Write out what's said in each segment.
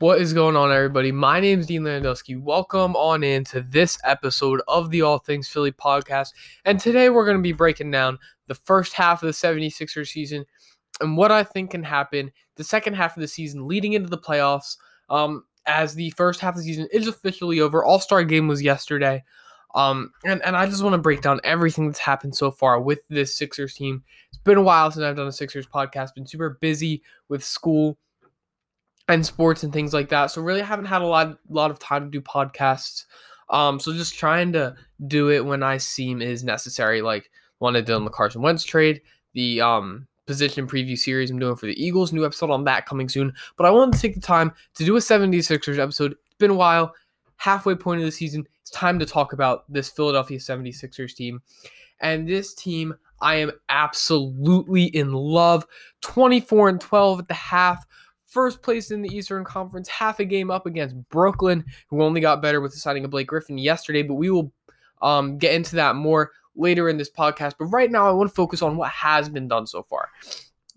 What is going on, everybody? My name is Dean Landowski. Welcome on in to this episode of the All Things Philly podcast. And today we're going to be breaking down the first half of the 76ers season and what I think can happen the second half of the season leading into the playoffs. Um, as the first half of the season is officially over. All Star game was yesterday. Um, and, and I just want to break down everything that's happened so far with this Sixers team. It's been a while since I've done a Sixers podcast, been super busy with school and sports and things like that. So really, haven't had a lot lot of time to do podcasts. Um, so just trying to do it when I seem is necessary, like one I did on the Carson Wentz trade, the um position preview series I'm doing for the Eagles, new episode on that coming soon. But I wanted to take the time to do a 76ers episode. It's been a while, halfway point of the season. It's time to talk about this Philadelphia 76ers team. And this team, I am absolutely in love. 24 and 12 at the half first place in the Eastern Conference, half a game up against Brooklyn, who only got better with the signing of Blake Griffin yesterday. But we will um, get into that more later in this podcast. But right now, I want to focus on what has been done so far.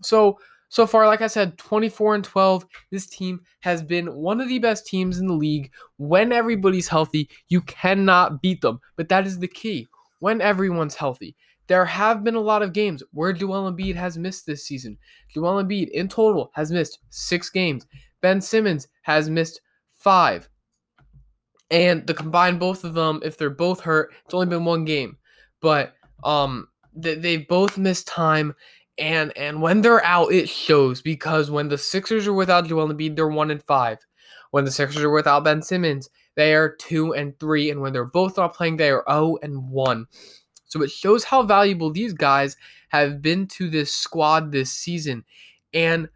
So, so far, like I said, 24 and 12, this team has been one of the best teams in the league. When everybody's healthy, you cannot beat them. But that is the key. When everyone's healthy. There have been a lot of games where Joel Embiid has missed this season. Joel Embiid in total has missed six games. Ben Simmons has missed five. And the combined both of them, if they're both hurt, it's only been one game. But um they, they both missed time and and when they're out, it shows because when the Sixers are without Joel Embiid, they're one and five. When the Sixers are without Ben Simmons, they are two and three. And when they're both not playing, they are 0 and 1. So it shows how valuable these guys have been to this squad this season. And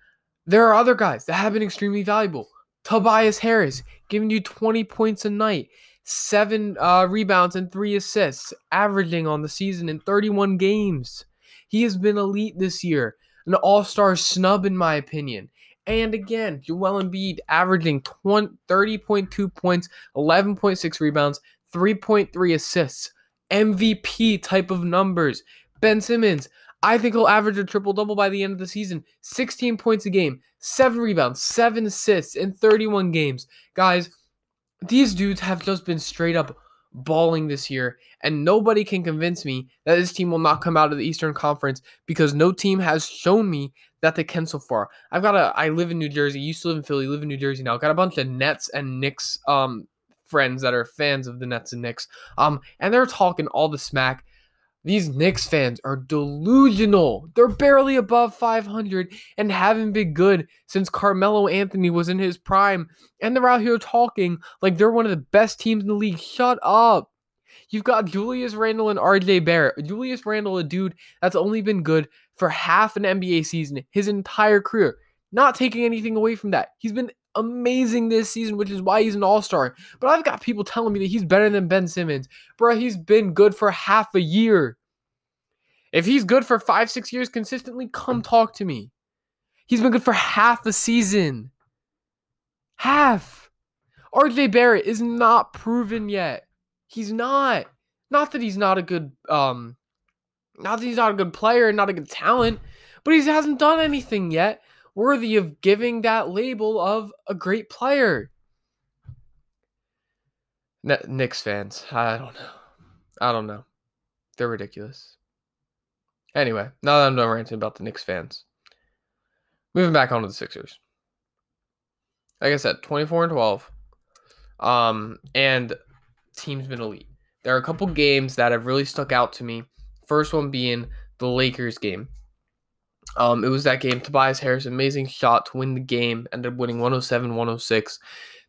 there are other guys that have been extremely valuable. Tobias Harris giving you 20 points a night, seven uh, rebounds, and three assists, averaging on the season in 31 games. He has been elite this year, an all star snub, in my opinion. And again, Joel Embiid averaging 20, 30.2 points, 11.6 rebounds, 3.3 assists. MVP type of numbers. Ben Simmons, I think he'll average a triple double by the end of the season 16 points a game, 7 rebounds, 7 assists in 31 games. Guys, these dudes have just been straight up balling this year, and nobody can convince me that this team will not come out of the Eastern Conference because no team has shown me that they can so far. I've got a I live in New Jersey, used to live in Philly, live in New Jersey now. Got a bunch of Nets and Knicks um friends that are fans of the Nets and Knicks. Um, and they're talking all the smack. These Knicks fans are delusional. They're barely above 500 and haven't been good since Carmelo Anthony was in his prime. And they're out here talking like they're one of the best teams in the league. Shut up. You've got Julius Randle and RJ Barrett. Julius Randle, a dude that's only been good for half an NBA season his entire career. Not taking anything away from that. He's been amazing this season, which is why he's an all star. But I've got people telling me that he's better than Ben Simmons. Bro, he's been good for half a year. If he's good for five, six years consistently, come talk to me. He's been good for half a season. Half. RJ Barrett is not proven yet. He's not. Not that he's not a good um not that he's not a good player and not a good talent, but he hasn't done anything yet worthy of giving that label of a great player. Knicks fans, I don't know. I don't know. They're ridiculous. Anyway, now that I'm done ranting about the Knicks fans, moving back onto the Sixers. Like I said, 24 and 12. Um, and team's been elite. There are a couple games that have really stuck out to me. First one being the Lakers game. Um, it was that game. Tobias Harris, amazing shot to win the game, ended up winning 107 106.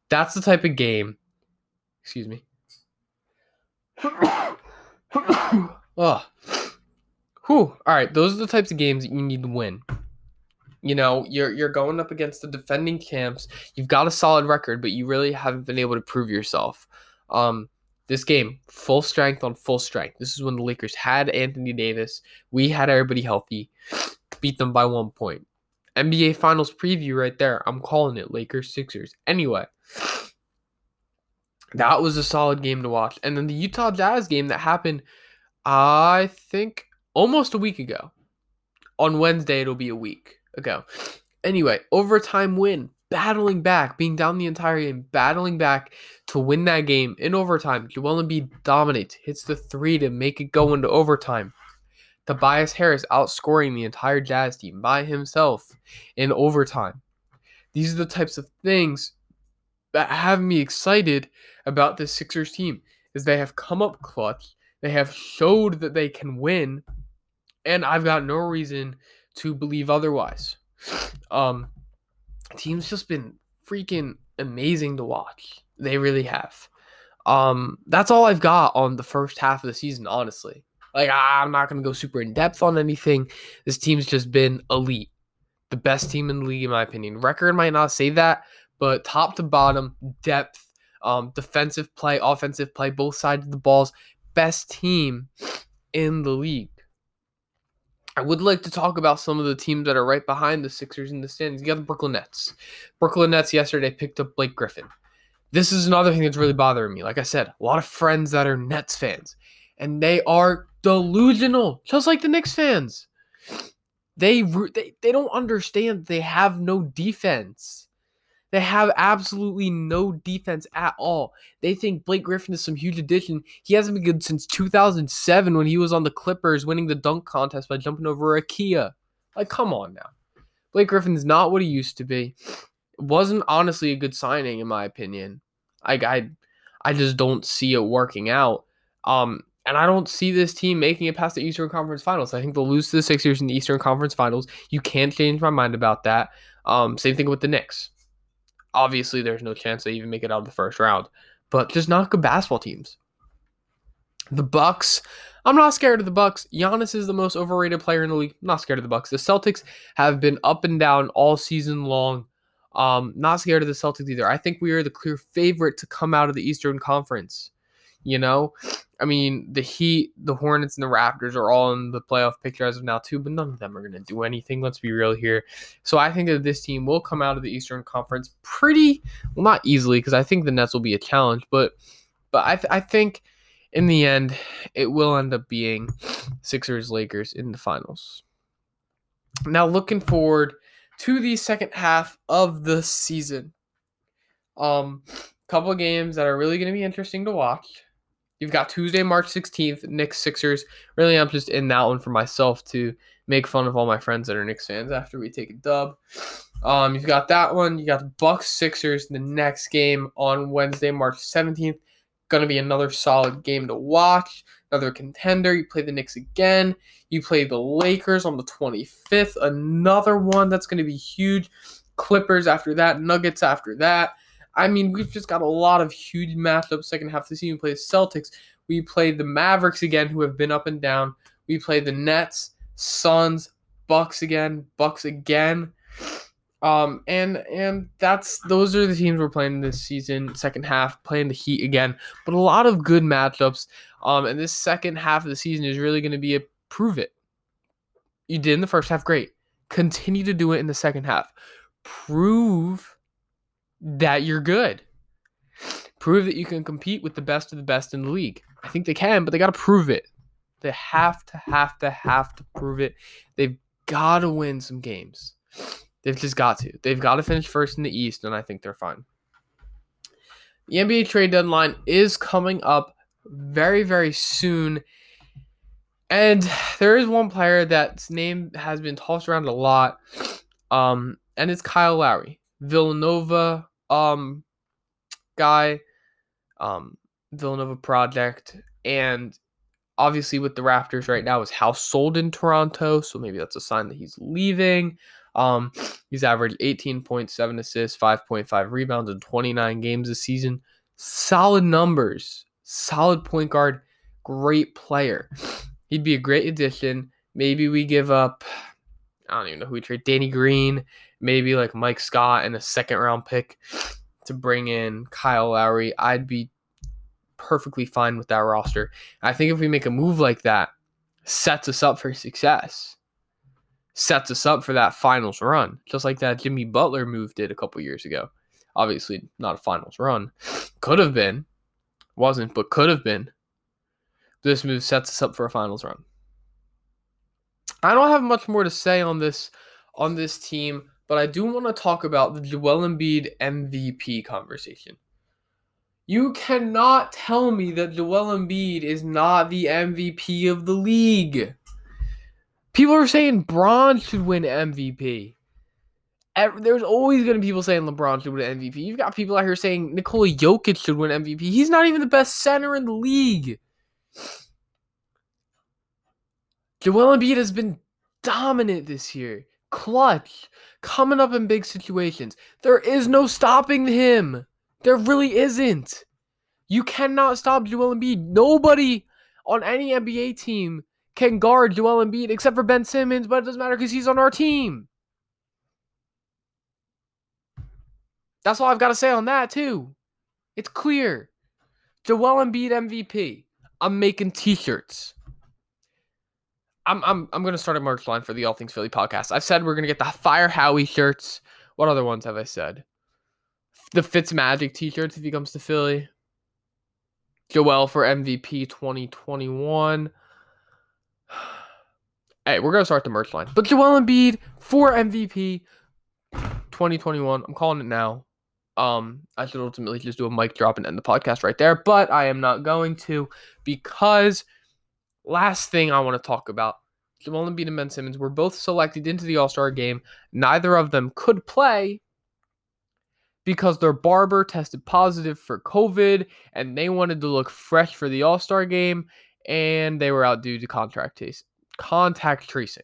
That's the type of game. Excuse me. oh. Whew. All right, those are the types of games that you need to win. You know, you're you're going up against the defending camps. You've got a solid record, but you really haven't been able to prove yourself. Um, this game, full strength on full strength. This is when the Lakers had Anthony Davis. We had everybody healthy beat them by one point. NBA Finals preview right there. I'm calling it Lakers Sixers. Anyway, that was a solid game to watch. And then the Utah Jazz game that happened, I think, almost a week ago. On Wednesday, it'll be a week ago. Anyway, overtime win battling back, being down the entire game, battling back to win that game in overtime. Joel Embiid dominates, hits the three to make it go into overtime. Tobias Harris outscoring the entire Jazz team by himself in overtime. These are the types of things that have me excited about this Sixers team is they have come up clutch. They have showed that they can win, and I've got no reason to believe otherwise. Um, team's just been freaking amazing to watch. They really have. Um, that's all I've got on the first half of the season, honestly. Like I'm not gonna go super in depth on anything. This team's just been elite. The best team in the league, in my opinion. Record might not say that, but top to bottom, depth, um, defensive play, offensive play, both sides of the balls, best team in the league. I would like to talk about some of the teams that are right behind the Sixers in the standings. You got the Brooklyn Nets. Brooklyn Nets yesterday picked up Blake Griffin. This is another thing that's really bothering me. Like I said, a lot of friends that are Nets fans, and they are delusional, just like the Knicks fans. They they, they don't understand they have no defense. They have absolutely no defense at all. They think Blake Griffin is some huge addition. He hasn't been good since 2007 when he was on the Clippers winning the dunk contest by jumping over a Kia. Like, come on now. Blake Griffin's not what he used to be. It wasn't honestly a good signing, in my opinion. I, I, I just don't see it working out. Um, and I don't see this team making it past the Eastern Conference Finals. I think they'll lose to the Sixers in the Eastern Conference Finals. You can't change my mind about that. Um, same thing with the Knicks obviously there's no chance they even make it out of the first round. But just not good basketball teams. The Bucks, I'm not scared of the Bucks. Giannis is the most overrated player in the league. I'm not scared of the Bucks. The Celtics have been up and down all season long. Um, not scared of the Celtics either. I think we are the clear favorite to come out of the Eastern Conference. You know, I mean, the Heat, the Hornets, and the Raptors are all in the playoff picture as of now, too, but none of them are going to do anything. Let's be real here. So I think that this team will come out of the Eastern Conference pretty, well, not easily, because I think the Nets will be a challenge, but but I, th- I think in the end, it will end up being Sixers Lakers in the finals. Now, looking forward to the second half of the season. Um, couple games that are really going to be interesting to watch. You've got Tuesday, March 16th, Knicks Sixers. Really, I'm just in that one for myself to make fun of all my friends that are Knicks fans after we take a dub. Um, you've got that one. You got the Bucks Sixers. The next game on Wednesday, March 17th. Gonna be another solid game to watch. Another contender. You play the Knicks again. You play the Lakers on the 25th. Another one that's gonna be huge. Clippers after that. Nuggets after that. I mean, we've just got a lot of huge matchups second half of the season. We play the Celtics. We play the Mavericks again, who have been up and down. We play the Nets, Suns, Bucks again, Bucks again. Um, and and that's those are the teams we're playing this season, second half, playing the Heat again. But a lot of good matchups. Um, and this second half of the season is really going to be a prove it. You did in the first half, great. Continue to do it in the second half. Prove that you're good. Prove that you can compete with the best of the best in the league. I think they can, but they got to prove it. They have to, have to, have to prove it. They've got to win some games. They've just got to. They've got to finish first in the East, and I think they're fine. The NBA trade deadline is coming up very, very soon. And there is one player that's name has been tossed around a lot. Um, and it's Kyle Lowry. Villanova um guy, um Villanova project, and obviously with the Raptors right now, his house sold in Toronto, so maybe that's a sign that he's leaving. Um, he's averaged 18.7 assists, 5.5 rebounds in 29 games this season. Solid numbers, solid point guard, great player. He'd be a great addition. Maybe we give up I don't even know who we trade. Danny Green, maybe like Mike Scott and a second round pick to bring in Kyle Lowry. I'd be perfectly fine with that roster. I think if we make a move like that, sets us up for success. Sets us up for that finals run, just like that Jimmy Butler move did a couple years ago. Obviously, not a finals run. Could have been. Wasn't, but could have been. This move sets us up for a finals run. I don't have much more to say on this on this team but I do want to talk about the Joel Embiid MVP conversation. You cannot tell me that Joel Embiid is not the MVP of the league. People are saying Bron should win MVP. There's always going to be people saying LeBron should win MVP. You've got people out here saying Nikola Jokic should win MVP. He's not even the best center in the league. Joel Embiid has been dominant this year, clutch, coming up in big situations. There is no stopping him. There really isn't. You cannot stop Joel Embiid. Nobody on any NBA team can guard Joel Embiid except for Ben Simmons, but it doesn't matter because he's on our team. That's all I've got to say on that, too. It's clear. Joel Embiid MVP. I'm making t-shirts. I'm I'm I'm gonna start a merch line for the All Things Philly podcast. I've said we're gonna get the Fire Howie shirts. What other ones have I said? The Fitz Magic t-shirts if he comes to Philly. Joel for MVP 2021. Hey, we're gonna start the merch line. But Joel Embiid for MVP 2021. I'm calling it now. Um, I should ultimately just do a mic drop and end the podcast right there, but I am not going to because last thing I want to talk about Joel Embiid and Ben Simmons were both selected into the All Star game. Neither of them could play because their barber tested positive for COVID and they wanted to look fresh for the All Star game and they were out due to contract t- contact tracing.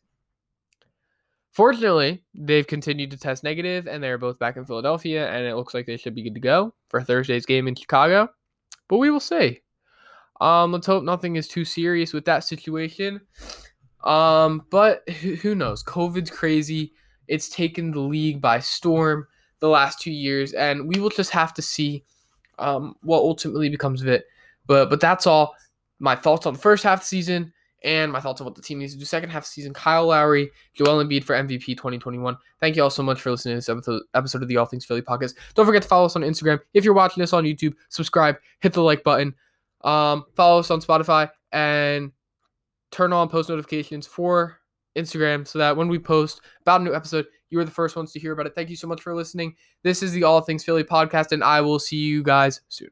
Fortunately, they've continued to test negative and they're both back in Philadelphia and it looks like they should be good to go for Thursday's game in Chicago. But we will see. Um, let's hope nothing is too serious with that situation. Um, but who knows? COVID's crazy. It's taken the league by storm the last two years, and we will just have to see um, what ultimately becomes of it. But but that's all. My thoughts on the first half of the season and my thoughts on what the team needs to do second half of the season. Kyle Lowry, Joel Embiid for MVP 2021. Thank you all so much for listening to this episode, of the All Things Philly podcast. Don't forget to follow us on Instagram. If you're watching this on YouTube, subscribe, hit the like button, um, follow us on Spotify, and turn on post notifications for Instagram so that when we post about a new episode, you are the first ones to hear about it. Thank you so much for listening. This is the All Things Philly podcast, and I will see you guys soon.